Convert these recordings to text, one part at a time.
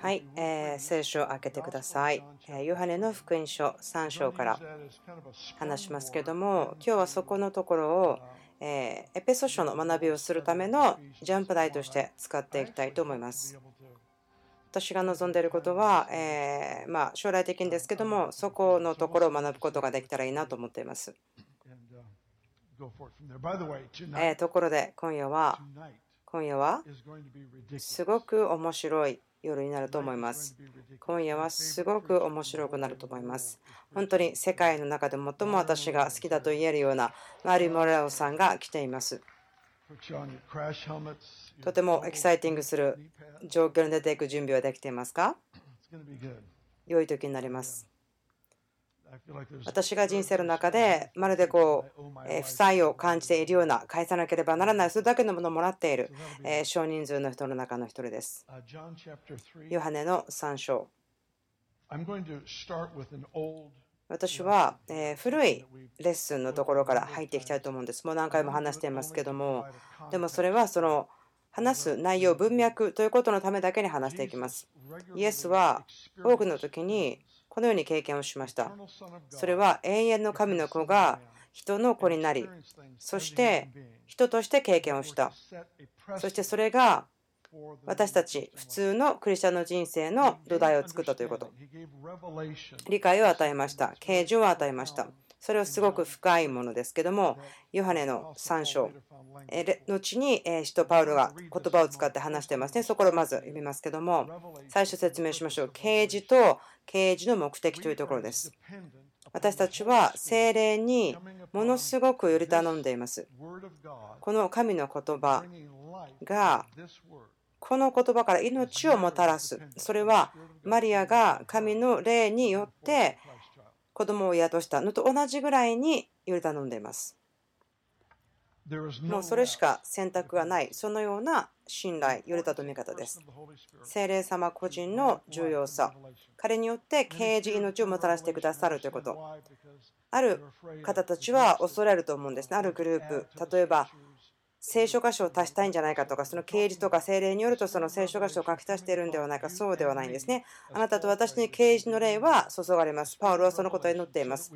はい、えー、聖書を開けてください。えヨハネの福音書3章から話しますけども、今日はそこのところを、えエペソ書の学びをするためのジャンプ台として使っていきたいと思います。私が望んでいることは、えー、まあ、将来的にですけども、そこのところを学ぶことができたらいいなと思っています。えー、ところで、今夜は、今夜はすごく面白い夜になると思います。今夜はすごく面白くなると思います。本当に世界の中で最も私が好きだと言えるようなマリ・モレオさんが来ています。とてもエキサイティングする状況に出ていく準備はできていますか？良い時になります。私が人生の中でまるでこう負債を感じているような返さなければならないそれだけのものをもらっている少人数の人の中の一人です。ヨハネの3章。私は古いレッスンのところから入っていきたいと思うんです。もう何回も話していますけども、でもそれはその話す内容、文脈ということのためだけに話していきます。イエスは多くの時にこのように経験をしました。それは永遠の神の子が人の子になり、そして人として経験をした。そしてそれが私たち普通のクリスチャンの人生の土台を作ったということ。理解を与えました。啓示を与えました。それはすごく深いものですけども、ヨハネの3章、後に使徒パウロが言葉を使って話してますね。そこをまず読みますけども、最初説明しましょう。啓示と啓示の目的というところです。私たちは精霊にものすごくより頼んでいます。この神の言葉がこの言葉から命をもたらす。それはマリアが神の霊によって子供を宿したのと同じぐらいにより頼んでいます。もうそれしか選択がない、そのような信頼、よりたと見方です。精霊様個人の重要さ、彼によって刑事命をもたらしてくださるということ。ある方たちは恐れると思うんですね。あるグループ、例えば聖書箇所を足したいんじゃないかとか、その啓示とか精霊によるとその聖書箇所を書き足しているんではないか、そうではないんですね。あなたと私に啓示の霊は注がれます。パウロはそのことを祈っています。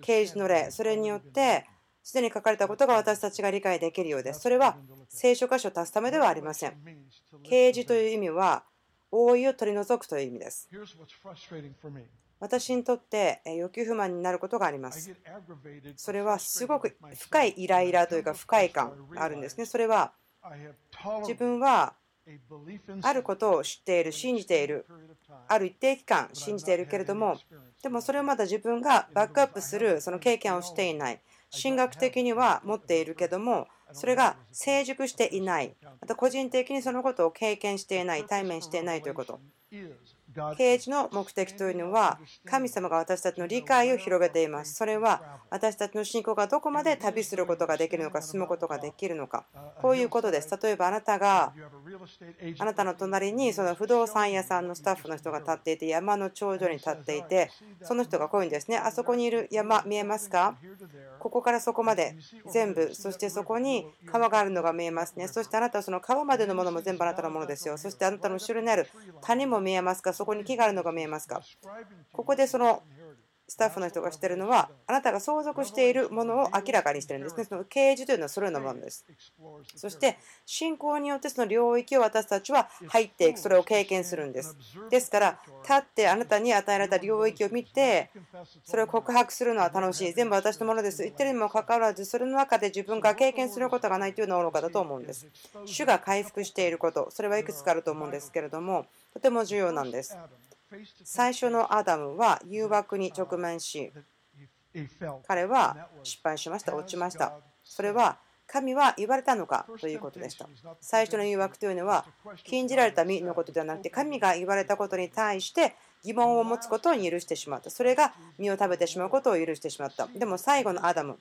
啓示の霊、それによって、すでに書かれたことが私たちが理解できるようです。それは聖書箇所を足すためではありません。啓示という意味は、覆いを取り除くという意味です。私にとって欲求不満になることがあります。それはすごく深いイライラというか不快感があるんですね。それは自分はあることを知っている、信じている、ある一定期間信じているけれども、でもそれをまだ自分がバックアップするその経験をしていない。神学的には持っているけども、それが成熟していない。また個人的にそのことを経験していない、対面していないということ。啓示の目的というのは神様が私たちの理解を広げています。それは私たちの信仰がどこまで旅することができるのか、住むことができるのか、こういうことです。例えばあなたがあなたの隣にその不動産屋さんのスタッフの人が立っていて山の頂上に立っていてその人がこういうんですね。あそこにいる山見えますか？ここからそこまで全部、そしてそこに川があるのが見えますね。そしてあなたはその川までのものも全部あなたのものですよ。そしてあなたの後ろにある谷も見えますか？そこに木があるのが見えますか？ここでそのスタッフの人がしているのは、あなたが相続しているものを明らかにしているんですね。その啓示というのはそのようなものです。そして、信仰によってその領域を私たちは入っていく、それを経験するんです。ですから、立ってあなたに与えられた領域を見て、それを告白するのは楽しい。全部私のものです。言ってるにもかかわらず、それの中で自分が経験することがないというのは愚かだと思うんです。主が回復していること、それはいくつかあると思うんですけれども、とても重要なんです。最初のアダムは誘惑に直面し、彼は失敗しました、落ちました。それは神は言われたのかということでした。最初の誘惑というのは禁じられた身のことではなくて神が言われたことに対して疑問を持つことを許してしまった。それが身を食べてしまうことを許してしまった。でも最後のアダム、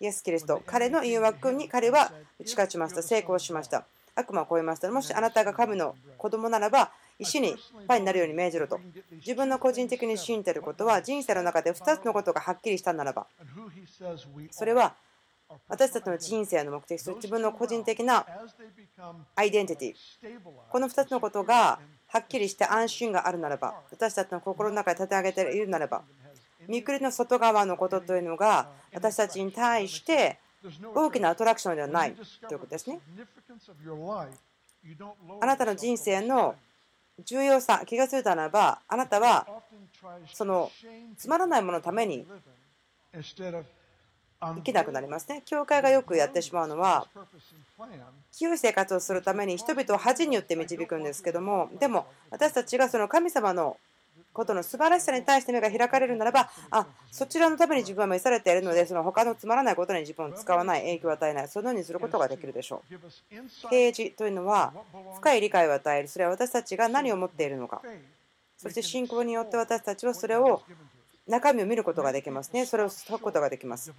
イエス・キリスト、彼の誘惑に彼は打ち勝ちました。成功しました。悪魔を超えました。もしあなたが神の子供ならば石にパンになるように命じろと。自分の個人的に信じていることは人生の中で2つのことがはっきりしたならば、それは私たちの人生の目的と自分の個人的なアイデンティティこの2つのことがはっきりして安心があるならば私たちの心の中で立て上げているならば見くりの外側のことというのが私たちに対して大きなアトラクションではないということですね。あなたの人生の重要さ気が付いたならばあなたはそのつまらないもののために生きなくなりますね。教会がよくやってしまうのは清い生活をするために人々を恥によって導くんですけどもでも私たちがその神様のことの素晴らしさに対して目が開かれるならばあそちらのために自分は召されているのでその他のつまらないことに自分を使わない影響を与えないそのようにすることができるでしょう。啓示というのは深い理解を与えるそれは私たちが何を持っているのか。そして信仰によって私たちはそれを中身を見ることができますね。それを解くことができます。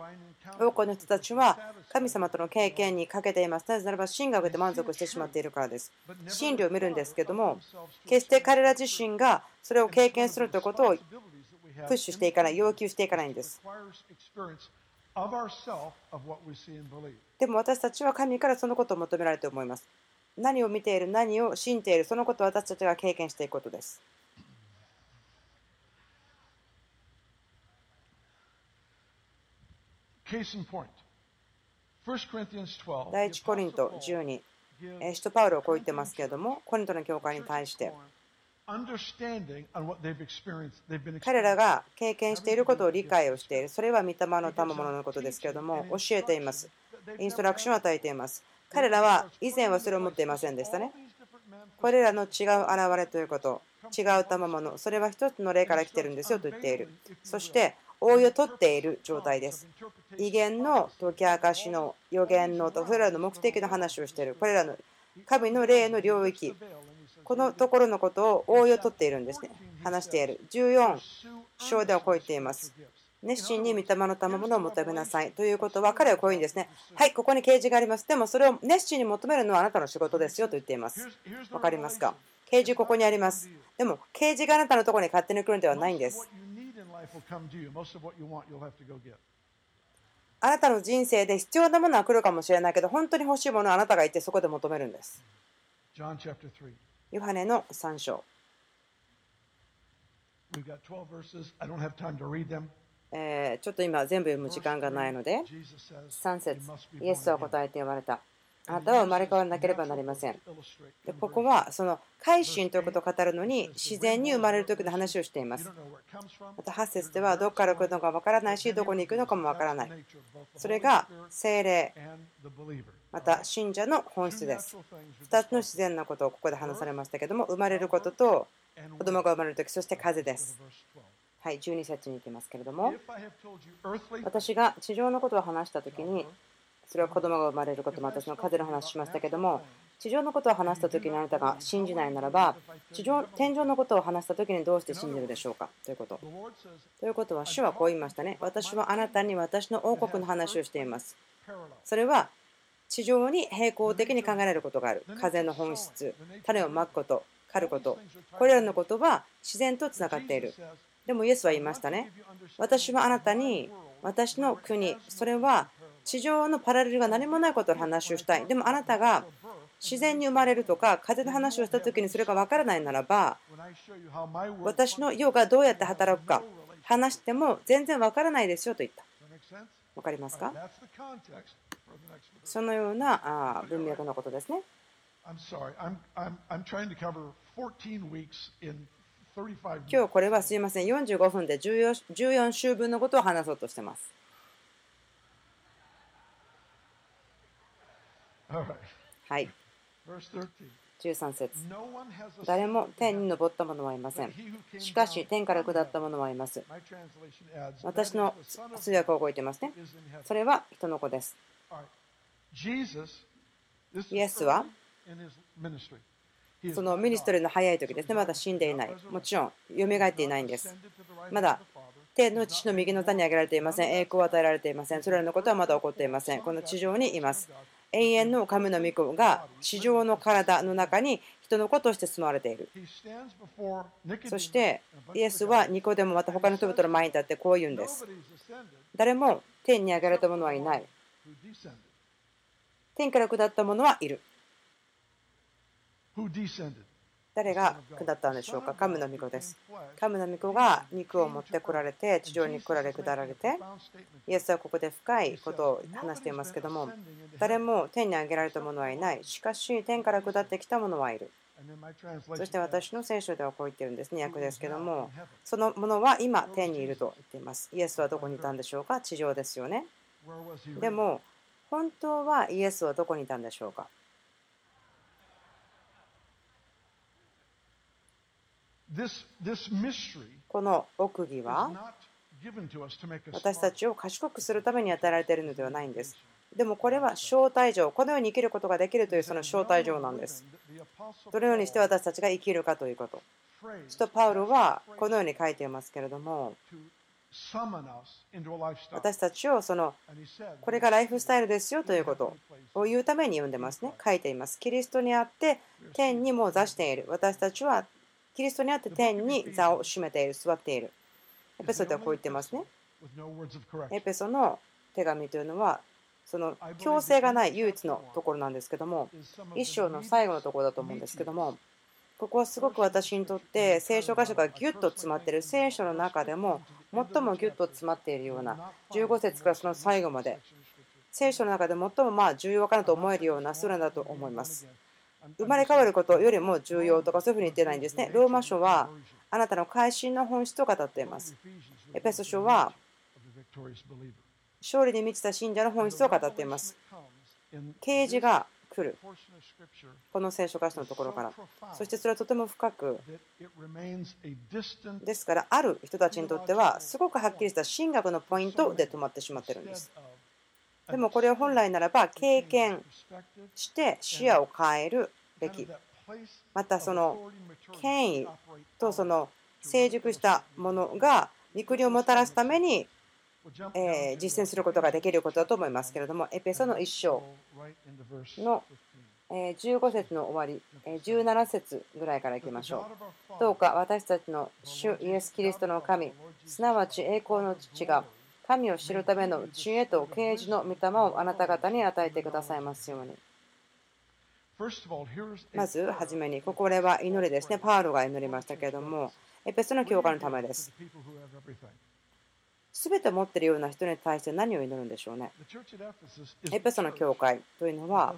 多くの人たちは神様との経験に欠けています。なぜならば、神学で満足してしまっているからです。真理を見るんですけども、決して彼ら自身がそれを経験するということをプッシュしていかない、要求していかないんです。でも私たちは神からそのことを求められて思います。何を見ている、何を信じている、そのことを私たちが経験していくことです。第1コリント12、使徒パウロをこう言ってますけれども、コリントの教会に対して、彼らが経験していることを理解をしている、それは御霊の賜物のことですけれども、教えています。インストラクションを与えています。彼らは以前はそれを持っていませんでしたね。これらの違う現れということ、違う賜物、それは一つの例から来てるんですよと言っている。そして、覆いを取っている状態です。威厳の解き明かしの予言のと、それらの目的の話をしている。これらの神の霊の領域、このところのことを覆いを取っているんですね。話している。14章ではこう言っています。熱心に御霊の賜物を求めなさい。ということは、彼はこういうんですね。はい、ここに啓示があります。でもそれを熱心に求めるのはあなたの仕事ですよと言っています。わかりますか？啓示ここにあります。でも、啓示があなたのところに勝手に来るんではないんです。あなたの人生で必要なものは来るかもしれないけど、本当に欲しいものはあなたがいてそこで求めるんです。ヨハネの3章。えー、ちょっと今全部読む時間がないので、3節。イエスは答えて言われた。あなたは生まれ変わらなければなりません。でここはその改心ということを語るのに自然に生まれる時の話をしています。また8節ではどこから来るのかわからないしどこに行くのかもわからない。それが精霊また信者の本質です。2つの自然なことをここで話されましたけども生まれることと子供が生まれる時そして風です。はい、12節に行きますけれども私が地上のことを話した時にそれは子供が生まれることも私の風の話しましたけども地上のことを話した時にあなたが信じないならば地上天上のことを話した時にどうして信じるでしょうか？ということ。ということは主はこう言いましたね。私はあなたに私の王国の話をしています。それは地上に平行的に考えられることがある。風の本質。種をまくこと。狩ること。これらのことは自然とつながっている。でもイエスは言いましたね。私はあなたに私の国それは地上のパラレルが何もないことの話をしたい。でもあなたが自然に生まれるとか風の話をした時にそれが分からないならば私の世がどうやって働くか話しても全然分からないですよと言った。分かりますか？そのような文脈のことですね。今日これはすいません45分で14週分のことを話そうとしてます。はい。13節誰も天に昇った者はいません。しかし、天から下った者はいます。私の通訳を覚えていますね。それは人の子です。イエスはそのミニストリーの早い時ですね、まだ死んでいない。もちろん、蘇っていないんです。まだ天の父の右の座に上げられていません。栄光を与えられていません。それらのことはまだ起こっていません。この地上にいます。永遠の神の御子が地上の体の中に人の子として住まわれている。そしてイエスはニコでもまた他の人々の前に立ってこう言うんです。誰も天に上げられた者はいない。天から下った者はいる。誰が下ったんでしょうか？神の御子です。神の御子が肉を持ってこられて、地上に来られ下られて、イエスはここで深いことを話していますけども、誰も天に上げられた者はいない。しかし、天から下ってきた者はいる。そして私の聖書ではこう言ってるんですね、訳ですけども、そのものは今、天にいると言っています。イエスはどこにいたんでしょうか？地上ですよね。でも、本当はイエスはどこにいたんでしょうか？この奥義は私たちを賢くするために与えられているのではないんです。でもこれは招待状、このように生きることができるというその招待状なんです。どのようにして私たちが生きるかということ。使徒パウロはこのように書いていますけれども、私たちをそのこれがライフスタイルですよということを言うために読んでますね。書いています。キリストにあって天にも座している。私たちはキリストにあって天に座を占めている、座っている。エペソではこう言ってますね。エペソの手紙というのは、その強制がない唯一のところなんですけども、一章の最後のところだと思うんですけども、ここはすごく私にとって聖書箇所がギュッと詰まっている聖書の中でも最もギュッと詰まっているような15節からその最後まで聖書の中で最もまあ重要かなと思えるようなスラだと思います。生まれ変わることよりも重要とかそういうふうに言ってないんですね。ローマ書はあなたの改心の本質を語っています。エペソ書は勝利に満ちた信者の本質を語っています。啓示が来る。この聖書箇所のところから。そしてそれはとても深く。ですから、ある人たちにとっては、すごくはっきりした神学のポイントで止まってしまっているんです。でもこれを本来ならば経験して視野を変えるべき。またその権威とその成熟したものが御国をもたらすためにえ実践することができることだと思いますけれども、エペソの1章の15節の終わり、17節ぐらいからいきましょう。どうか私たちの主イエス・キリストの神、すなわち栄光の父が、神を知るための知恵と啓示の御霊をあなた方に与えてくださいますように。まずはじめに、ここは祈りですね。パールが祈りましたけれども、エペソの教会のためです。すべて持っているような人に対して何を祈るんでしょうね。エペソの教会というのは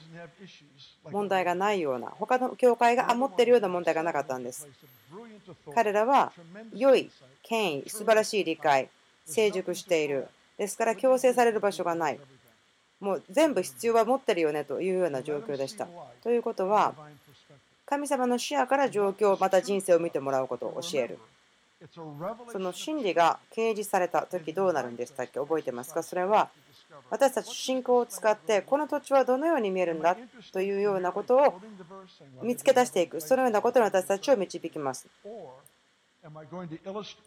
問題がないような、他の教会が持っているような問題がなかったんです。彼らは良い権威、素晴らしい理解、成熟している。ですから強制される場所がない。もう全部必要は持ってるよねというような状況でした。ということは、神様の視野から状況、また人生を見てもらうことを教える。その真理が掲示された時どうなるんでしたっけ？覚えてますか？それは私たち信仰を使ってこの土地はどのように見えるんだ？というようなことを見つけ出していくそのようなことに私たちを導きます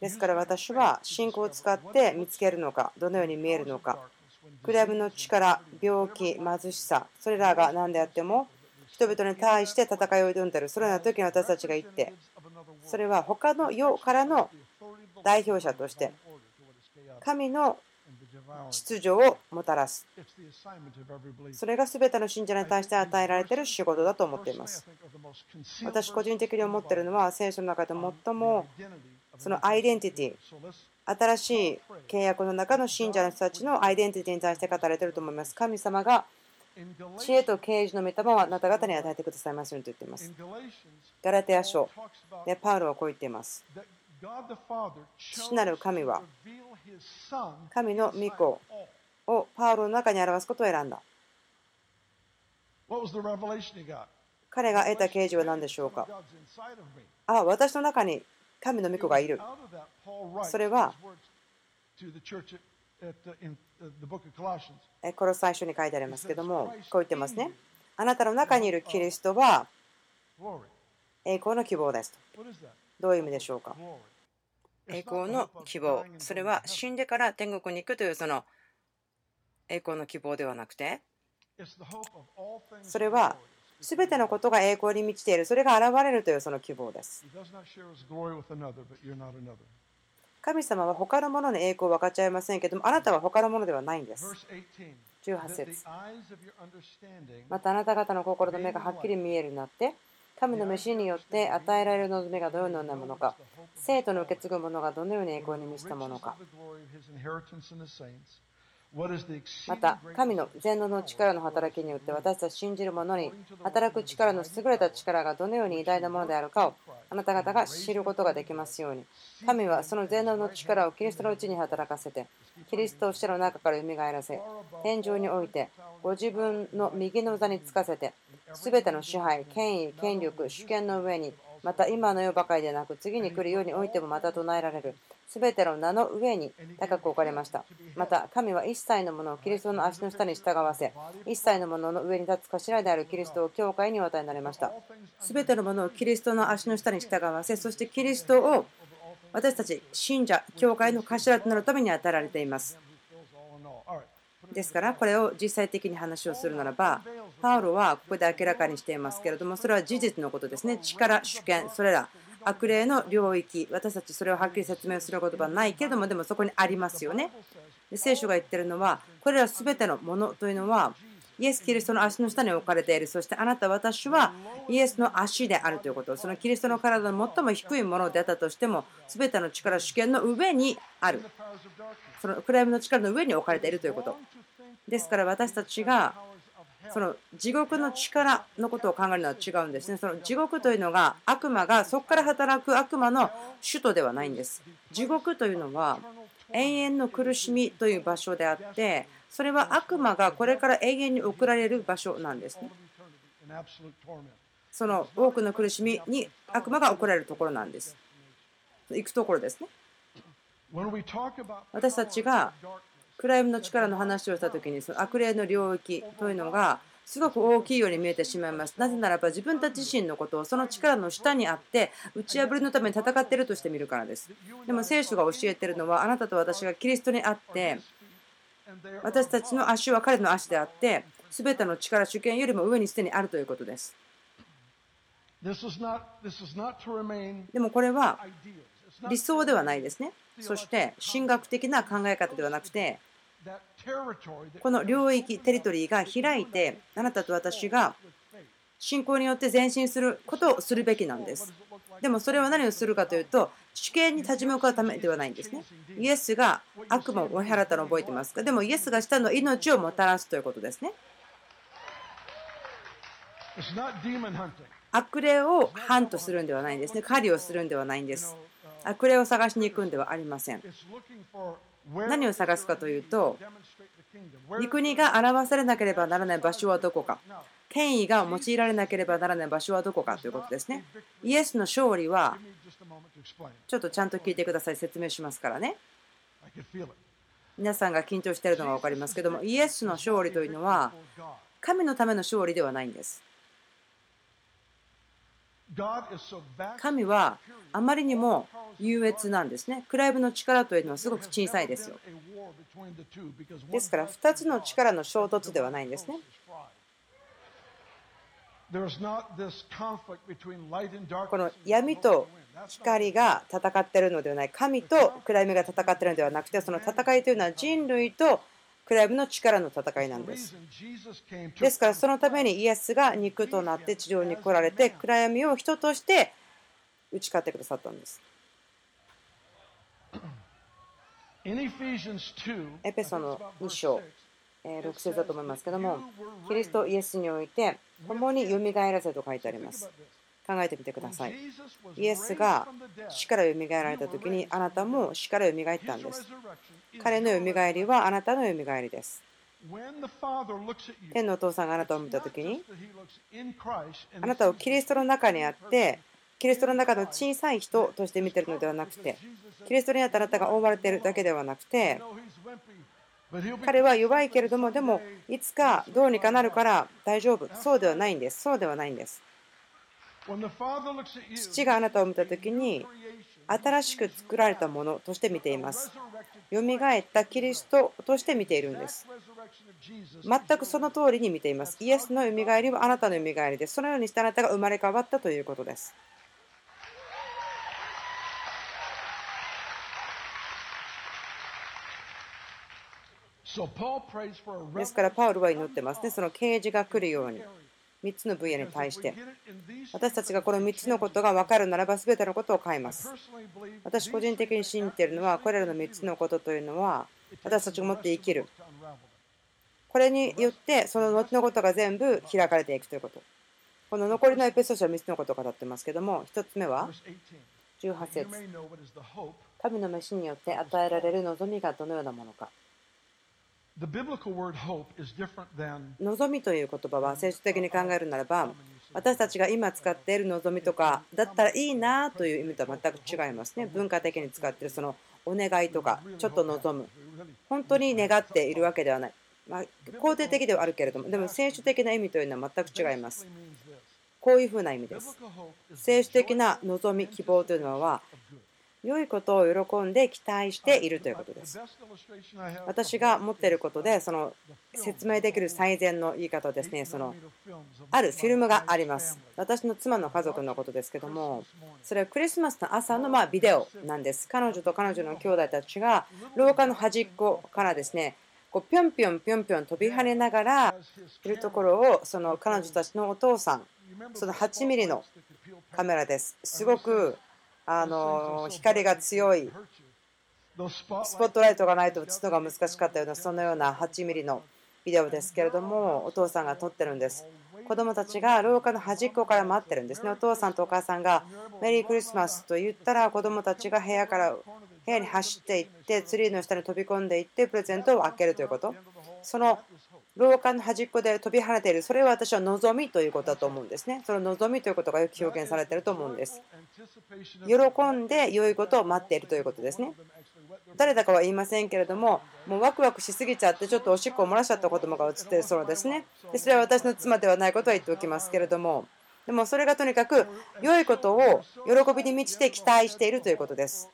ですから私は信仰を使って見つけるのか、どのように見えるのか、クラブの力、病気、貧しさ、それらが何であっても、人々に対して戦いを挑んでいる、そのような時に私たちが言って、それは他の世からの代表者として、神の秩序をもたらす。それが全ての信者に対して与えられている仕事だと思っています。私個人的に思っているのは聖書の中で最もそのアイデンティティ新しい契約の中の信者の人たちのアイデンティティに対して語られていると思います。神様が知恵と啓示の御霊をあなた方に与えてくださいますようにと言っています。ガラテア書でパウロはこう言っています。父なる神は神の御子をパウロの中に表すことを選んだ。彼が得た啓示は何でしょうか？あ、私の中に神の御子がいる。それは、この最初に書いてありますけども、こう言ってますね。あなたの中にいるキリストは栄光の希望ですどういう意味でしょうか？栄光の希望。それは死んでから天国に行くというその栄光の希望ではなくて、それは全てのことが栄光に満ちている。それが現れるというその希望です。神様は他のものの栄光を分かっちゃいませんけども、あなたは他のものではないんです。18節またあなた方の心の目がはっきり見えるようになって神の飯によって与えられる望みがどのようなものか生徒の受け継ぐものがどのように栄光に満ちたものか。また神の全能の力の働きによって私たち信じる者に働く力の優れた力がどのように偉大なものであるかをあなた方が知ることができますように。神はその全能の力をキリストのうちに働かせてキリストを死の中から蘇らせ天井においてご自分の右の座につかせて全ての支配権威権力主権の上にまた今の世ばかりでなく次に来る世においてもまた唱えられる。全ての名の上に高く置かれました。また神は一切のものをキリストの足の下に従わせ一切のものの上に立つ頭であるキリストを教会に渡りなれました。全てのものをキリストの足の下に従わせそしてキリストを私たち信者教会の頭となるために与えられています。ですからこれを実際的に話をするならばパウロはここで明らかにしていますけれどもそれは事実のことですね。力主権それら悪霊の領域私たちそれをはっきり説明することはないけれどもでもそこにありますよね。聖書が言ってるのはこれら全てのものというのはイエス・キリストの足の下に置かれているそしてあなた私はイエスの足であるということそのキリストの体の最も低いものであったとしても全ての力主権の上にあるその暗闇の力の上に置かれているということですから私たちがその地獄の力のことを考えるのは違うんですね。その地獄というのが悪魔がそこから働く悪魔の首都ではないんです。地獄というのは永遠の苦しみという場所であってそれは悪魔がこれから永遠に送られる場所なんですね。その多くの苦しみに悪魔が送られるところなんです。行くところですね。私たちが暗闇の力の話をした時にその悪霊の領域というのがすごく大きいように見えてしまいます。なぜならば自分たち自身のことをその力の下にあって打ち破りのために戦っているとしてみるからです。でも聖書が教えているのはあなたと私がキリストにあって私たちの足は彼の足であって全ての力主権よりも上にすでにあるということです。でもこれは理想ではないですね。そして神学的な考え方ではなくてこの領域テリトリーが開いてあなたと私が信仰によって前進することをするべきなんですでもそれは何をするかというと主権に立ち向かうためではないんですね。イエスが悪魔を追い払ったのを覚えてますか？でもイエスがしたのは命をもたらすということですね。悪霊をハントするんではないんですね。狩りをするんではないんです。悪霊を探しに行くんではありません。何を探すかというと、御国が表されなければならない場所はどこか、権威が用いられなければならない場所はどこかということですね。イエスの勝利は、ちょっとちゃんと聞いてください、説明しますからね。皆さんが緊張しているのが分かりますけども、イエスの勝利というのは、神のための勝利ではないんです。神はあまりにも優越なんですね。クライブの力というのはすごく小さいですよ。ですから2つの力の衝突ではないんですね。この闇と光が戦っているのではない神と暗闇が戦っているのではなくてその戦いというのは人類と暗闇の力の戦いなんです。ですからそのためにイエスが肉となって地上に来られて暗闇を人として打ち勝ってくださったんです。エペソの2章6節だと思いますけどもキリストイエスにおいて共によみがえらせと書いてあります。考えてみてください。イエスが死からよみがえられた時にあなたも死からよみがえったんです。彼のよみがえりはあなたのよみがえりです。天のお父さんがあなたを見た時にあなたをキリストの中にあってキリストの中の小さい人として見ているのではなくてキリストにあってあなたが覆われているだけではなくて彼は弱いけれどもでもいつかどうにかなるから大丈夫そうではないんですそうではないんです父があなたを見た時に新しく作られたものとして見ています。よみがえったキリストとして見ているんです。全くその通りに見ています。イエスのよみがえりはあなたのよみがえりです。そのようにしてあなたが生まれ変わったということです。ですからパウルは祈ってますねその啓示が来るように3つの分野に対して。私たちがこの3つのことが分かるならば全てのことを変えます。私個人的に信じているのはこれらの3つのことというのは私たちが持って生きる。これによってその後のことが全部開かれていくということ。この残りのエピソードは3つのことを語ってますけども1つ目は18節。神の飯によって与えられる望みがどのようなものか望みという言葉は聖書的に考えるならば私たちが今使っている望みとかだったらいいなという意味とは全く違いますね。文化的に使っているそのお願いとかちょっと望む。本当に願っているわけではない、まあ、肯定的ではあるけれどもでも聖書的な意味というのは全く違います。こういうふうな意味です。聖書的な望み希望というのは良いことを喜んで期待してい。るということです。私が持っていることでその説明できる最善の言い方ですね。そのあるフィルムがあります。私の妻の家族のことですけどもそれはクリスマスの朝のまあビデオなんです。彼女と彼女の兄弟たちが廊下の端っこからですねこうぴょんぴょんぴょんぴょん飛び跳ねながらいるところをその彼女たちのお父さんその8ミリのカメラです。すごくあの光が強い。スポットライトがないと打つのが難しかったようなそのような8ミリのビデオですけれどもお父さんが撮ってるんです。子供たちが廊下の端っこから待ってるんですね。お父さんとお母さんがメリークリスマスと言ったら子供たちが部屋から部屋に走っていってツリーの下に飛び込んでいってプレゼントを開けるということ。その廊下の端っこで飛び跳ねている、それは私は望みということだと思うんですね。その望みということがよく表現されていると思うんです。喜んで良いことを待っているということですね。誰だかは言いませんけれども、もうワクワクしすぎちゃって、ちょっとおしっこを漏らしちゃった子供が映っているそうですね。でそれは私の妻ではないことは言っておきますけれども、でもそれがとにかく良いことを喜びに満ちて期待しているということです。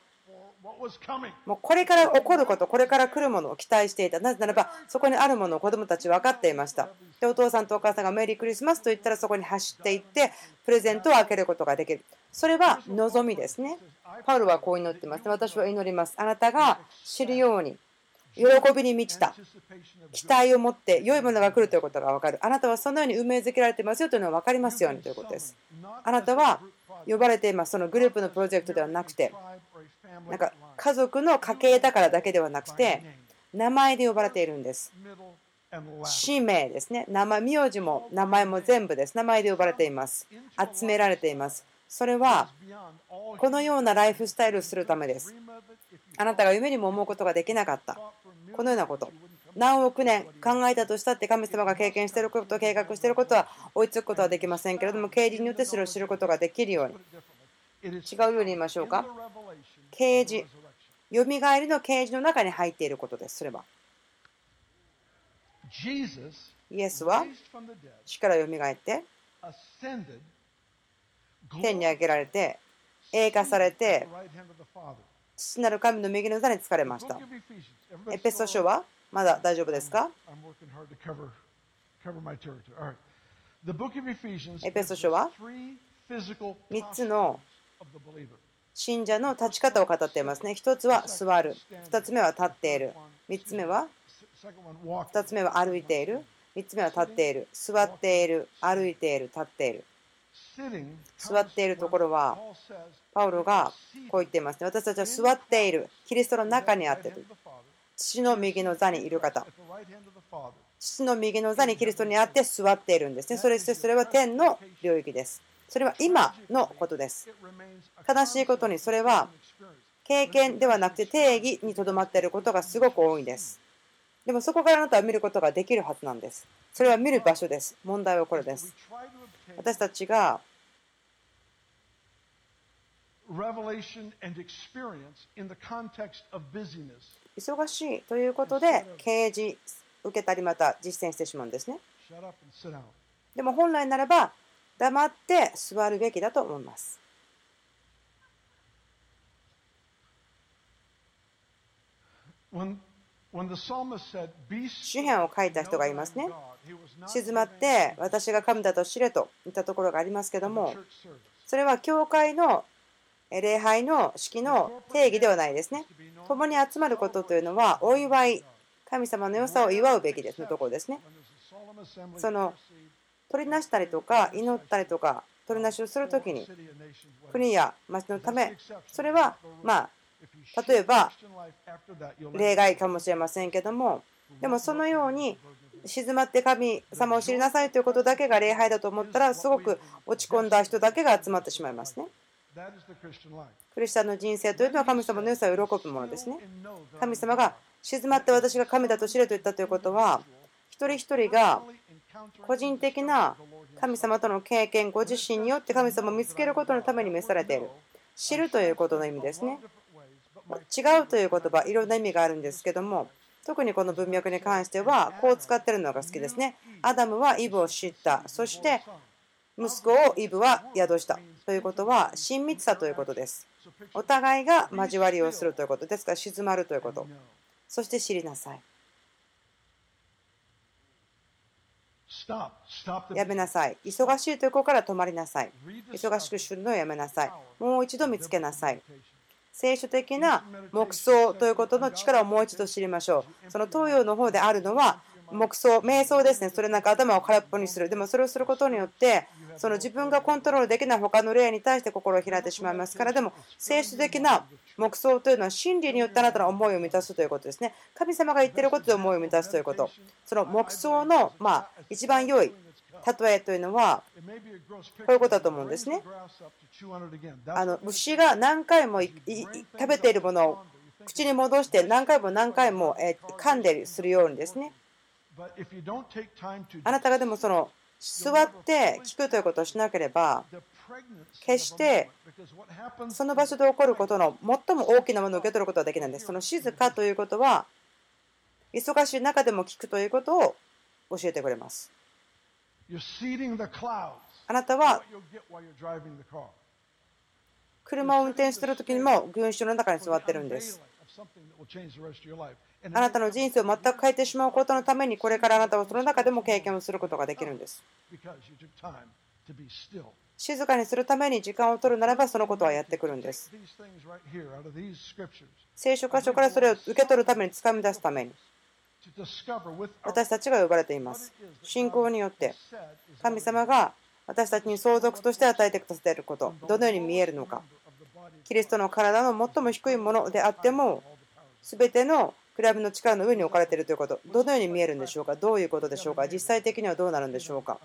もうこれから起こること、これから来るものを期待していた。なぜならば、そこにあるものを子供たち分かっていました。で、お父さんとお母さんがメリークリスマスと言ったら、そこに走っていって、プレゼントを開けることができる。それは望みですね。パウルはこう祈ってます。私は祈ります。あなたが知るように、喜びに満ちた期待を持って良いものが来るということが分かる。あなたはそのように運命づけられてますよというのは分かりますようにということです。あなたは呼ばれています。そのグループのプロジェクトではなくて、なんか家族の家系だからだけではなくて、名前で呼ばれているんです。氏名ですね。名前、名字も名前も全部です。名前で呼ばれています。集められています。それはこのようなライフスタイルをするためです。あなたが夢にも思うことができなかった。このようなこと。何億年考えたとしたって神様が経験していること、計画していることは追いつくことはできませんけれども、経理によってそれを知ることができるように。違うように言いましょうか。啓示。よみがえりの啓示の中に入っていることです。それは。イエスは死からよみがえって天に上げられて栄華されて父なる神の右の座に疲れました。エペソ書はまだ大丈夫ですか？エペソ書は3つの信者の立ち方を語っていますね。1つは座る、2つ目は立っている、3つ目は2つ目は歩いている、3つ目は立っている、座っている、歩いている、立っている。座っているところは、パウロがこう言っていますね。私たちは座っている、キリストの中にあって父の右の座にいる方。父の右の座にキリストにあって座っているんですね。それそれは天の領域です。それは今のことです。悲しいことにそれは経験ではなくて定義にとどまっていることがすごく多いんです。でもそこからあなたは見ることができるはずなんです。それは見る場所です。問題はこれです。私たちが忙しいということで啓示受けたりまた実践してしまうんですね。でも本来ならば黙って座るべきだと思います。詩篇を書いた人がいますね。静まって私が神だと知れといったところがありますけども、それは教会の礼拝の式の定義ではないですね。共に集まることというのはお祝い神様の良さを祝うべきですのところですね。その取りなしたりとか祈ったりとか取りなしをするときに国や町のためそれはまあ例えば例外かもしれませんけどもでもそのように静まって神様を知りなさいということだけが礼拝だと思ったらすごく落ち込んだ人だけが集まってしまいますね。クリスチャンの人生というのは神様の良さを喜ぶものですね。神様が静まって私が神だと知れと言ったということは一人一人が個人的な神様との経験ご自身によって神様を見つけることのために召されている。知るということの意味ですね。違うという言葉いろんな意味があるんですけども特にこの文脈に関してはこう使ってるのが好きですね。アダムはイブを知った。そして息子をイブは宿した。ということは親密さということです。お互いが交わりをするということですから静まるということ。そして知りなさい。やめなさい。忙しいとこから止まりなさい。忙しくするのをやめなさい。もう一度見つけなさい。聖書的な黙想ということの力をもう一度知りましょう。その東洋の方であるのは黙想、瞑想ですね。それなんか頭を空っぽにする。でもそれをすることによって、その自分がコントロールできない他の霊に対して心を開いてしまいますから、でも聖書的な黙想というのは真理によってあなたの思いを満たすということですね。神様が言っていることで思いを満たすということ。その黙想の、まあ、一番良い例えというのはこういうことだと思うんですね。あの牛が何回も食べているものを口に戻して何回も何回も噛んでするようにですね。あなたがでもその座って聞くということをしなければ決してその場所で起こることの最も大きなものを受け取ることはできないんです。その静かということは忙しい中でも聞くということを教えてくれます。あなたは車を運転している時にも群衆の中に座ってるんです。あなたの人生を全く変えてしまうことのためにこれからあなたはその中でも経験をすることができるんです。静かにするために時間を取るならばそのことはやってくるんです。聖書箇所からそれを受け取るためにつかみ出すために私たちが呼ばれています。信仰によって神様が私たちに相続として与えてくださっていること、どのように見えるのか。キリストの体の最も低いものであっても、全てのクラブの力の上に置かれているということ、どのように見えるんでしょうか、どういうことでしょうか、実際的にはどうなるんでしょうか？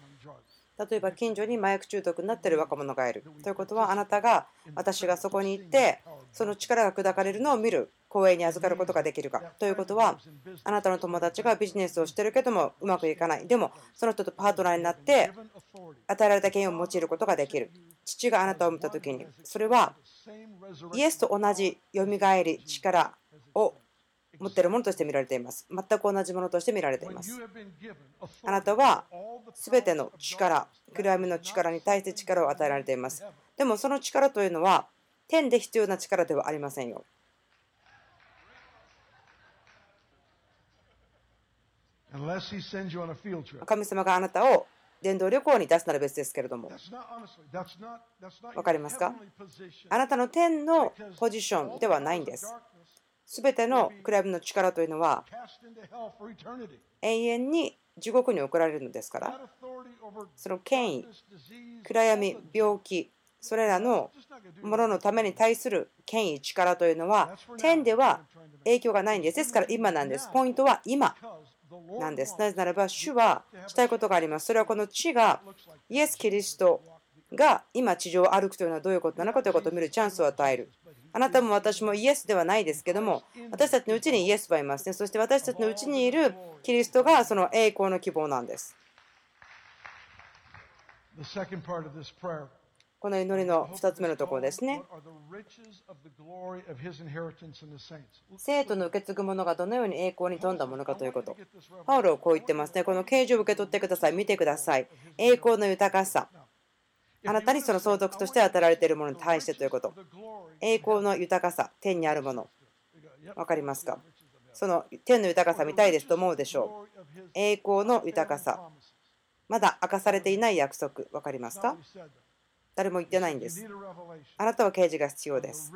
例えば近所に麻薬中毒になっている若者がいる。ということはあなたが私がそこに行ってその力が砕かれるのを見る。公営に預かることができるかということはあなたの友達がビジネスをしているけどもうまくいかないでもその人とパートナーになって与えられた権威を用いることができる父があなたを見た時にそれはイエスと同じよみがえり力を持っているものとして見られています。全く同じものとして見られています。あなたは全ての力、暗闇の力に対して力を与えられています。でもその力というのは天で必要な力ではありませんよ。神様があなたを電動旅行に出すなら別ですけれども。分かりますか？あなたの天のポジションではないんです。すべてのクラブの力というのは永遠に地獄に送られるのですから。その権威暗闇病気それらのもののために対する権威力というのは天では影響がないんです。ですから今なんです。ポイントは今なんです。なぜならば主はしたいことがあります。それはこの地がイエス・キリストが今地上を歩くというのはどういうことなのかということを見る。チャンスを与える。あなたも私もイエスではないですけども、私たちのうちにイエスはいますね。そして私たちのうちにいるキリストがその栄光の希望なんです。この祈りの2つ目のところですね。生徒の受け継ぐものがどのように栄光に富んだものかということ。パウロはこう言ってますね。この啓示を受け取ってください。見てください。栄光の豊かさ。あなたにその相続として与えられているものに対してということ。栄光の豊かさ、天にあるもの。分かりますか？その天の豊かさ見たいですと思うでしょう。栄光の豊かさ。まだ明かされていない約束、分かりますか？誰も言ってないんです。あなたは啓示が必要です。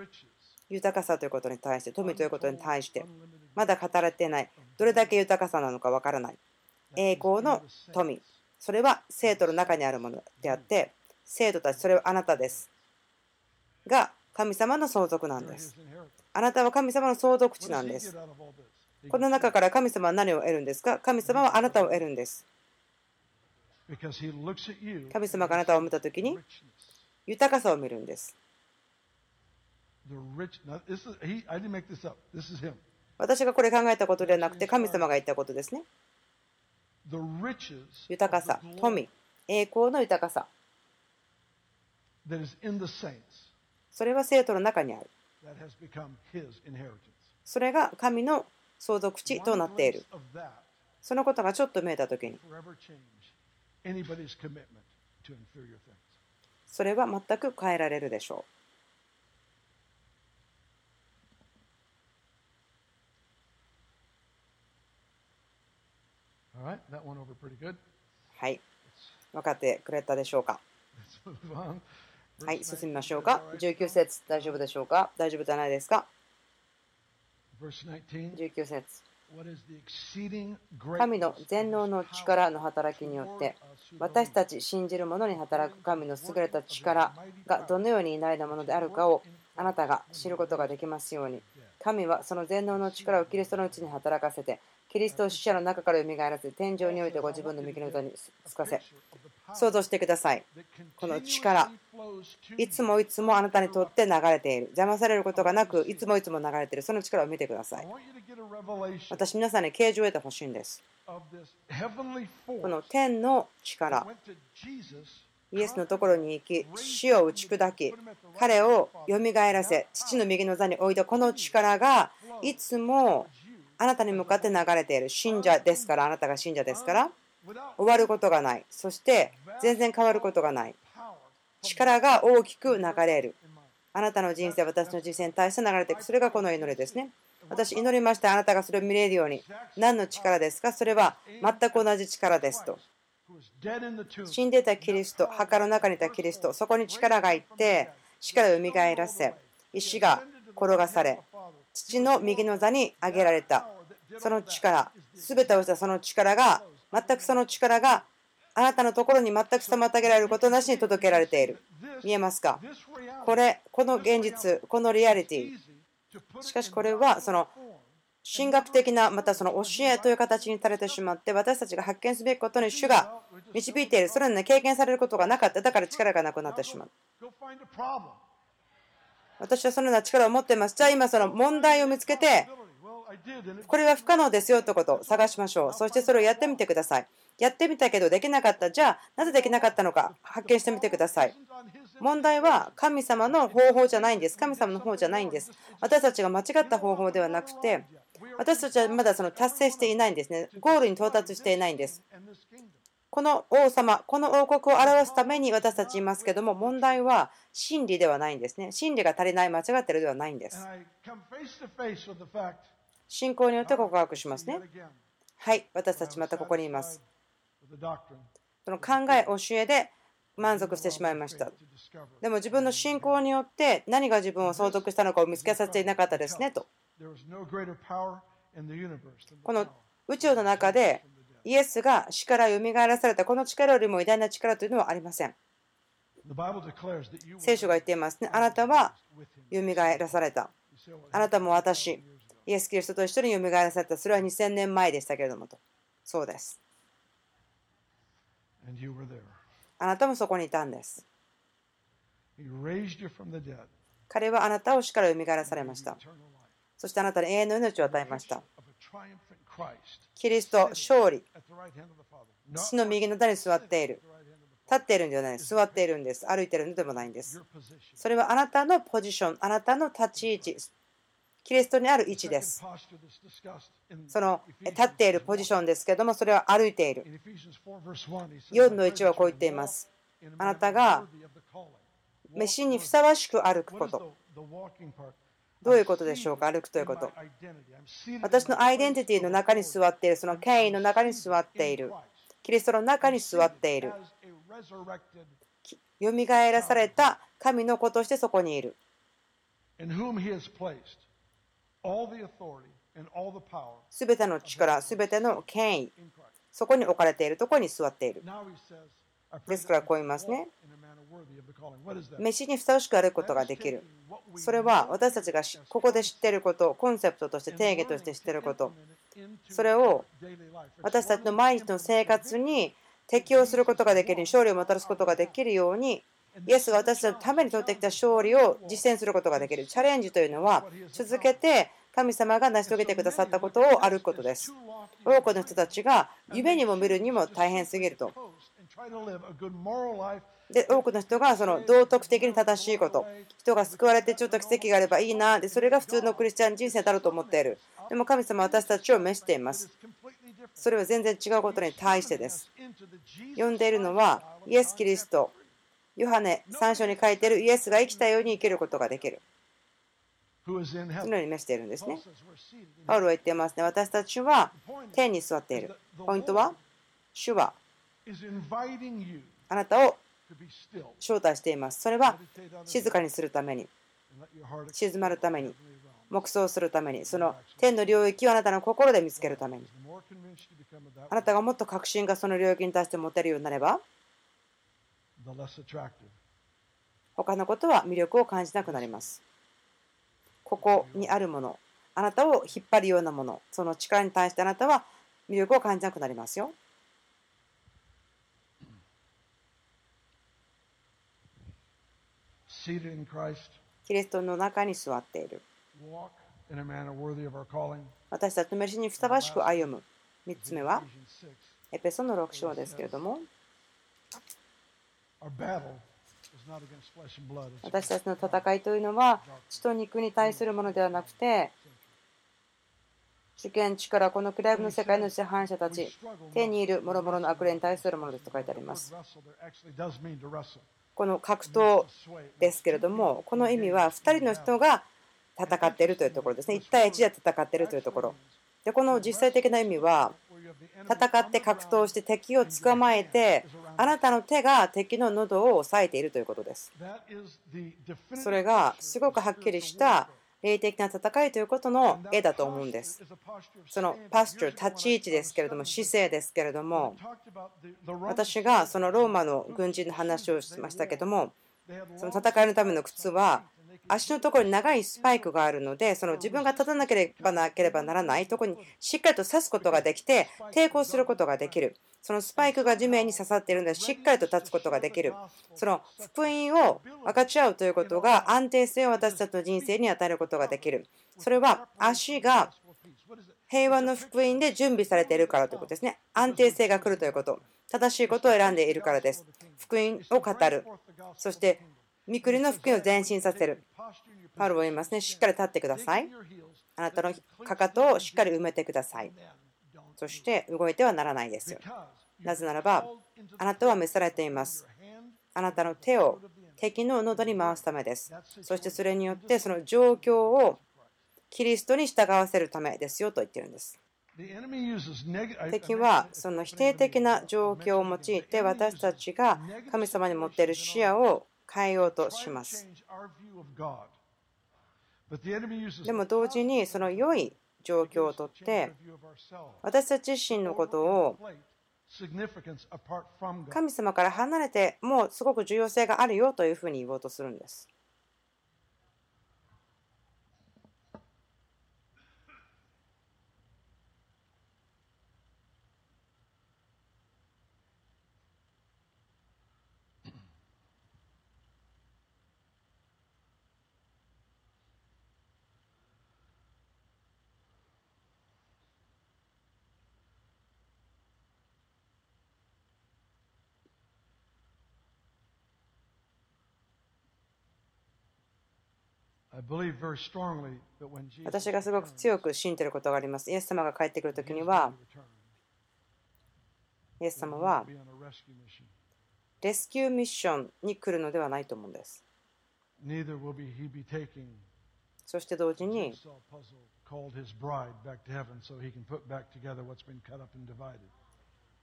豊かさということに対して富ということに対してまだ語られていない。どれだけ豊かさなのかわからない。栄光の富。それは生徒の中にあるものであって生徒たちそれはあなたです。が神様の相続なんです。あなたは神様の相続地なんです。この中から神様は何を得るんですか？神様はあなたを得るんです。神様があなたを見たときに豊かさを見るんです。私がこれ考えたことではなくて神様が言ったことですね。豊かさ、富、栄光の豊かさ。それは生徒の中にある。それが神の相続地となっている。そのことがちょっと見えたときにそれは全く変えられるでしょうはい。分かってくれたでしょうか？はい、進みましょうか。19節、大丈夫でしょうか？大丈夫じゃないですか ?19 節。神の全能の力の働きによって私たち信じる者に働く神の優れた力がどのように偉大なものであるかをあなたが知ることができますように。神はその全能の力をキリストのうちに働かせてキリストを死者の中から蘇らせ天井においてご自分の右の座につかせ想像してください。この力いつもいつもあなたにとって流れている。邪魔されることがなくいつもいつも流れている。その力を見てください。私皆さんに啓示を得てほしいんです。この天の力イエスのところに行き死を打ち砕き彼をよみがえらせ父の右の座に置いたこの力がいつもあなたに向かって流れている。信者ですからあなたが信者ですから終わることがない。そして全然変わることがない。力が大きく流れる。あなたの人生私の人生に対して流れていく。それがこの祈りですね。私祈りましたあなたがそれを見れるように。何の力ですか？それは全く同じ力ですと。死んでたキリスト墓の中にいたキリストそこに力がいって力を蘇らせ石が転がされ父の右の座に上げられた。その力全てをしたその力が全くその力があなたのところに全く妨げられることなしに届けられている。見えますか？これこの現実このリアリティ。しかしこれはその神学的なまたその教えという形にされてしまって私たちが発見すべきことに主が導いている。それに経験されることがなかった。だから力がなくなってしまう。私はそのような力を持っています。じゃあ今その問題を見つけて、これは不可能ですよということを探しましょう。そしてそれをやってみてください。やってみたけどできなかった。じゃあなぜできなかったのか発見してみてください。問題は神様の方法じゃないんです。神様の方じゃないんです。私たちが間違った方法ではなくて、私たちはまだその達成していないんですね。ゴールに到達していないんです。この王様、この王国を表すために私たちいますけども、問題は真理ではないんですね。真理が足りない、間違ってるではないんです。信仰によって告白しますね。はい、私たちまたここにいます。その考え、教えで満足してしまいました。でも自分の信仰によって何が自分を相続したのかを見つけさせていなかったですねと。この宇宙の中でイエスが死からよみがえらされたこの力よりも偉大な力というのはありません。聖書が言っていますね。あなたはよみがえらされた。あなたも私、イエス・キリストと一緒によみがえらされた。それは2000年前でしたけれどもと。そうです。あなたもそこにいたんです。彼はあなたを死からよみがえらされました。そしてあなたに永遠の命を与えました。キリスト勝利。父の右の座に座っている？立っているんではない座っているんです。歩いているのでもないんです。それはあなたのポジション。あなたの立ち位置。キリストにある位置です。その立っているポジションですけどもそれは歩いている。4の1はこう言っています。あなたが飯にふさわしく歩くことどういうことでしょうか？歩くということ。私のアイデンティティの中に座っている、その権威の中に座っている。キリストの中に座っている。よみがえらされた神の子としてそこにいる。すべての力、すべての権威、そこに置かれているところに座っている。ですからこう言いますね。飯にふさわしく歩くことができる。それは私たちがここで知っていること、コンセプトとして定義として知っていること、それを私たちの毎日の生活に適用することができる、勝利をもたらすことができるように、イエスが私たちのために取ってきた勝利を実践することができる。チャレンジというのは続けて神様が成し遂げてくださったことを歩くことです。多くの人たちが夢にも見るにも大変すぎると。で多くの人がその道徳的に正しいこと人が救われてちょっと奇跡があればいいなでそれが普通のクリスチャン人生だろうと思っている。でも神様は私たちを召しています。それは全然違うことに対してです。呼んでいるのはイエス・キリスト。ヨハネ3章に書いているイエスが生きたように生きることができる。そのように召しているんですね。パウロは言っていますね。私たちは天に座っている。ポイントは主はあなたを招待しています。それは静かにするために、静まるために、黙想するために、その天の領域をあなたの心で見つけるために、あなたがもっと確信がその領域に対して持てるようになれば、他のことは魅力を感じなくなります。ここにあるもの、あなたを引っ張るようなもの、その力に対してあなたは魅力を感じなくなりますよ。キリストの中に座っている。私たちの召しにふさわしく歩む。3つ目は、エペソの6章ですけれども、私たちの戦いというのは、血と肉に対するものではなくて、主権、力、このクライブの世界の支配者たち、手にいる諸々の悪霊に対するものですと書いてあります。この格闘ですけれども、この意味は2人の人が戦っているというところですね。1対1で戦っているというところ。で、この実際的な意味は、戦って格闘して敵を捕まえて、あなたの手が敵の喉を押さえているということです。それがすごくはっきりした霊的な戦いということの絵だと思うんです。そのパスチュー、立ち位置ですけれども、姿勢ですけれども、私がそのローマの軍人の話をしましたけども、その戦いのための靴は、足のところに長いスパイクがあるので、その自分が立たなければなければならないところにしっかりと刺すことができて、抵抗することができる。そのスパイクが地面に刺さっているので、しっかりと立つことができる。その福音を分かち合うということが安定性を私たちの人生に与えることができる。それは足が平和の福音で準備されているからということですね。安定性が来るということ。正しいことを選んでいるからです。福音を語る。そして、御国の福音を前進させる。パウロは言いますね。しっかり立ってください。あなたのかかとをしっかり埋めてください。そして動いてはならないですよ。なぜならば、あなたは召されています。あなたの手を敵の喉に回すためです。そしてそれによってその状況をキリストに従わせるためですよと言ってるんです。敵はその否定的な状況を用いて私たちが神様に持っている視野を変えようとします。でも同時にその良い状況をとって私たち自身のことを神様から離れてもうすごく重要性があるよというふうに言おうとするんです。私がすごく強く信じていることがあります。イエス様が帰ってくるときには、イエス様はレスキューミッションに来るのではないと思うんです。そして同時に、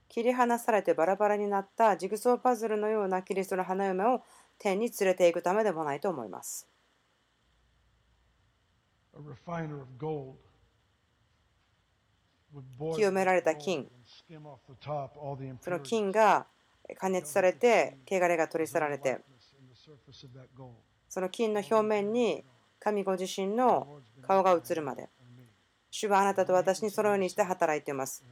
切り離されてバラバラになったジグソーパズルのようなキリストの花嫁を天に連れていくためでもないと思います。清められた金。その金が加熱されて汚れが取り去られて。その金の表面に神ご自身の顔が映るまで。主はあなたと私にそのようにして働いています。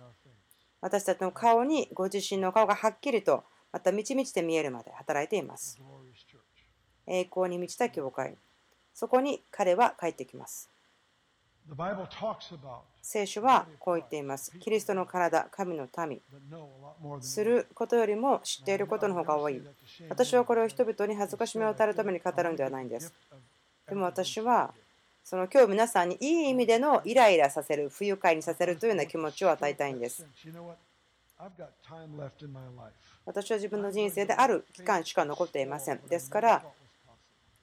私たちの顔にご自身の顔がはっきりとまた満ち満ちて見えるまで働いています。栄光に満ちた教会。そこに彼は帰ってきます聖書はこう言っています。キリストの体、神の民。することよりも知っていることの方が多い。私はこれを人々に恥ずかしめを与えるために語るんではないんです。でも私は、その今日皆さんにいい意味でのイライラさせる、不愉快にさせるというような気持ちを与えたいんです。私は自分の人生である期間しか残っていません。ですから、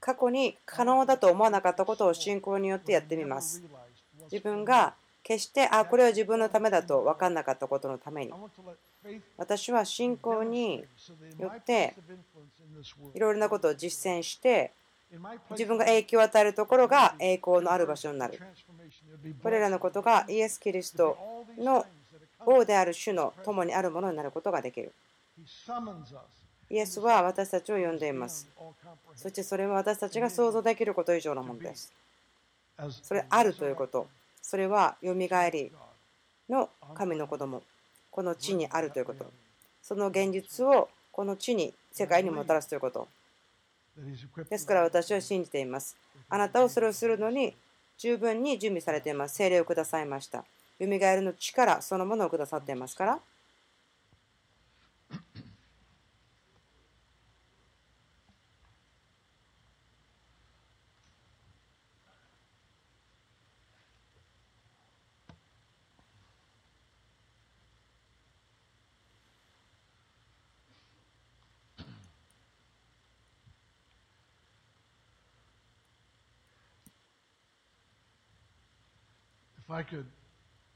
過去に可能だと思わなかったことを信仰によってやってみます。自分が決してあこれは自分のためだと分かんなかったことのために。私は信仰によっていろいろなことを実践して自分が影響を与えるところが栄光のある場所になる。これらのことがイエス・キリストの王である主の共にあるものになることができる。イエスは私たちを呼んでいます。そしてそれは私たちが想像できること以上のものです。それあるということ。それはよみがえりの神の子供。この地にあるということ。その現実をこの地に世界にもたらすということ。ですから私は信じています。あなたをそれをするのに十分に準備されています。精霊をくださいました。よみがえりの力そのものをくださっていますから。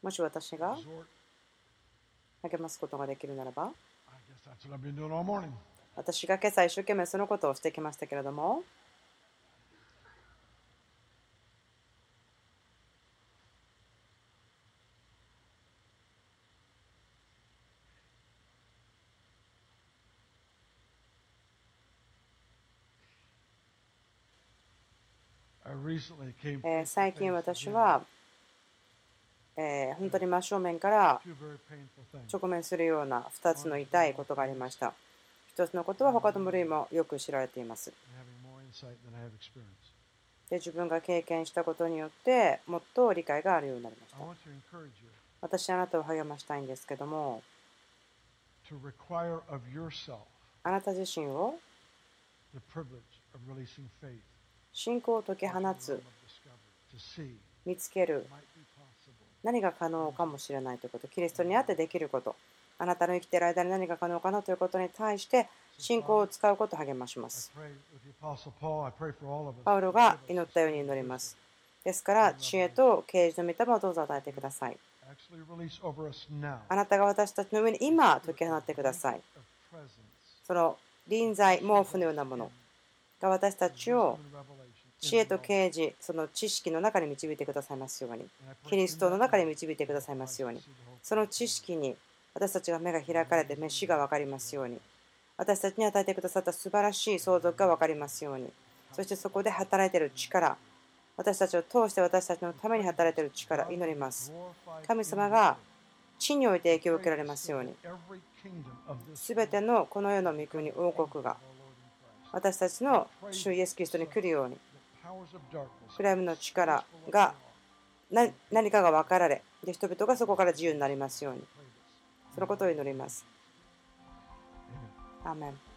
もし私が励ますことができるならば私が今朝一生懸命そのことをしてきましたけれども最近私はえ、本当に真正面から直面するような2つの痛いことがありました。1つのことは他の部類もよく知られています。で自分が経験したことによってもっと理解があるようになりました。私あなたを励ましたいんですけども、あなた自身を信仰を解き放つ、見つける。何が可能かもしれないということ。キリストにあってできること。あなたの生きている間に何が可能かなということに対して信仰を使うことを励まします.パウロが祈ったように祈ります。ですから知恵と啓示の御霊をどうぞ与えてください。あなたが私たちの上に今解き放ってください。その臨在毛布のようなもの。が私たちを.知恵と啓示その知識の中に導いてくださいますように。キリストの中に導いてくださいますように。その知識に私たちが目が開かれて飯が分かりますように。私たちに与えてくださった素晴らしい相続が分かりますように。そしてそこで働いている力私たちを通して私たちのために働いている力祈ります。神様が地において影響を受けられますように。すべてのこの世の御国王国が私たちの主イエス・キリストに来るように暗闇の力がな何かが分かられで人々がそこから自由になりますように。そのことを祈ります。アーメン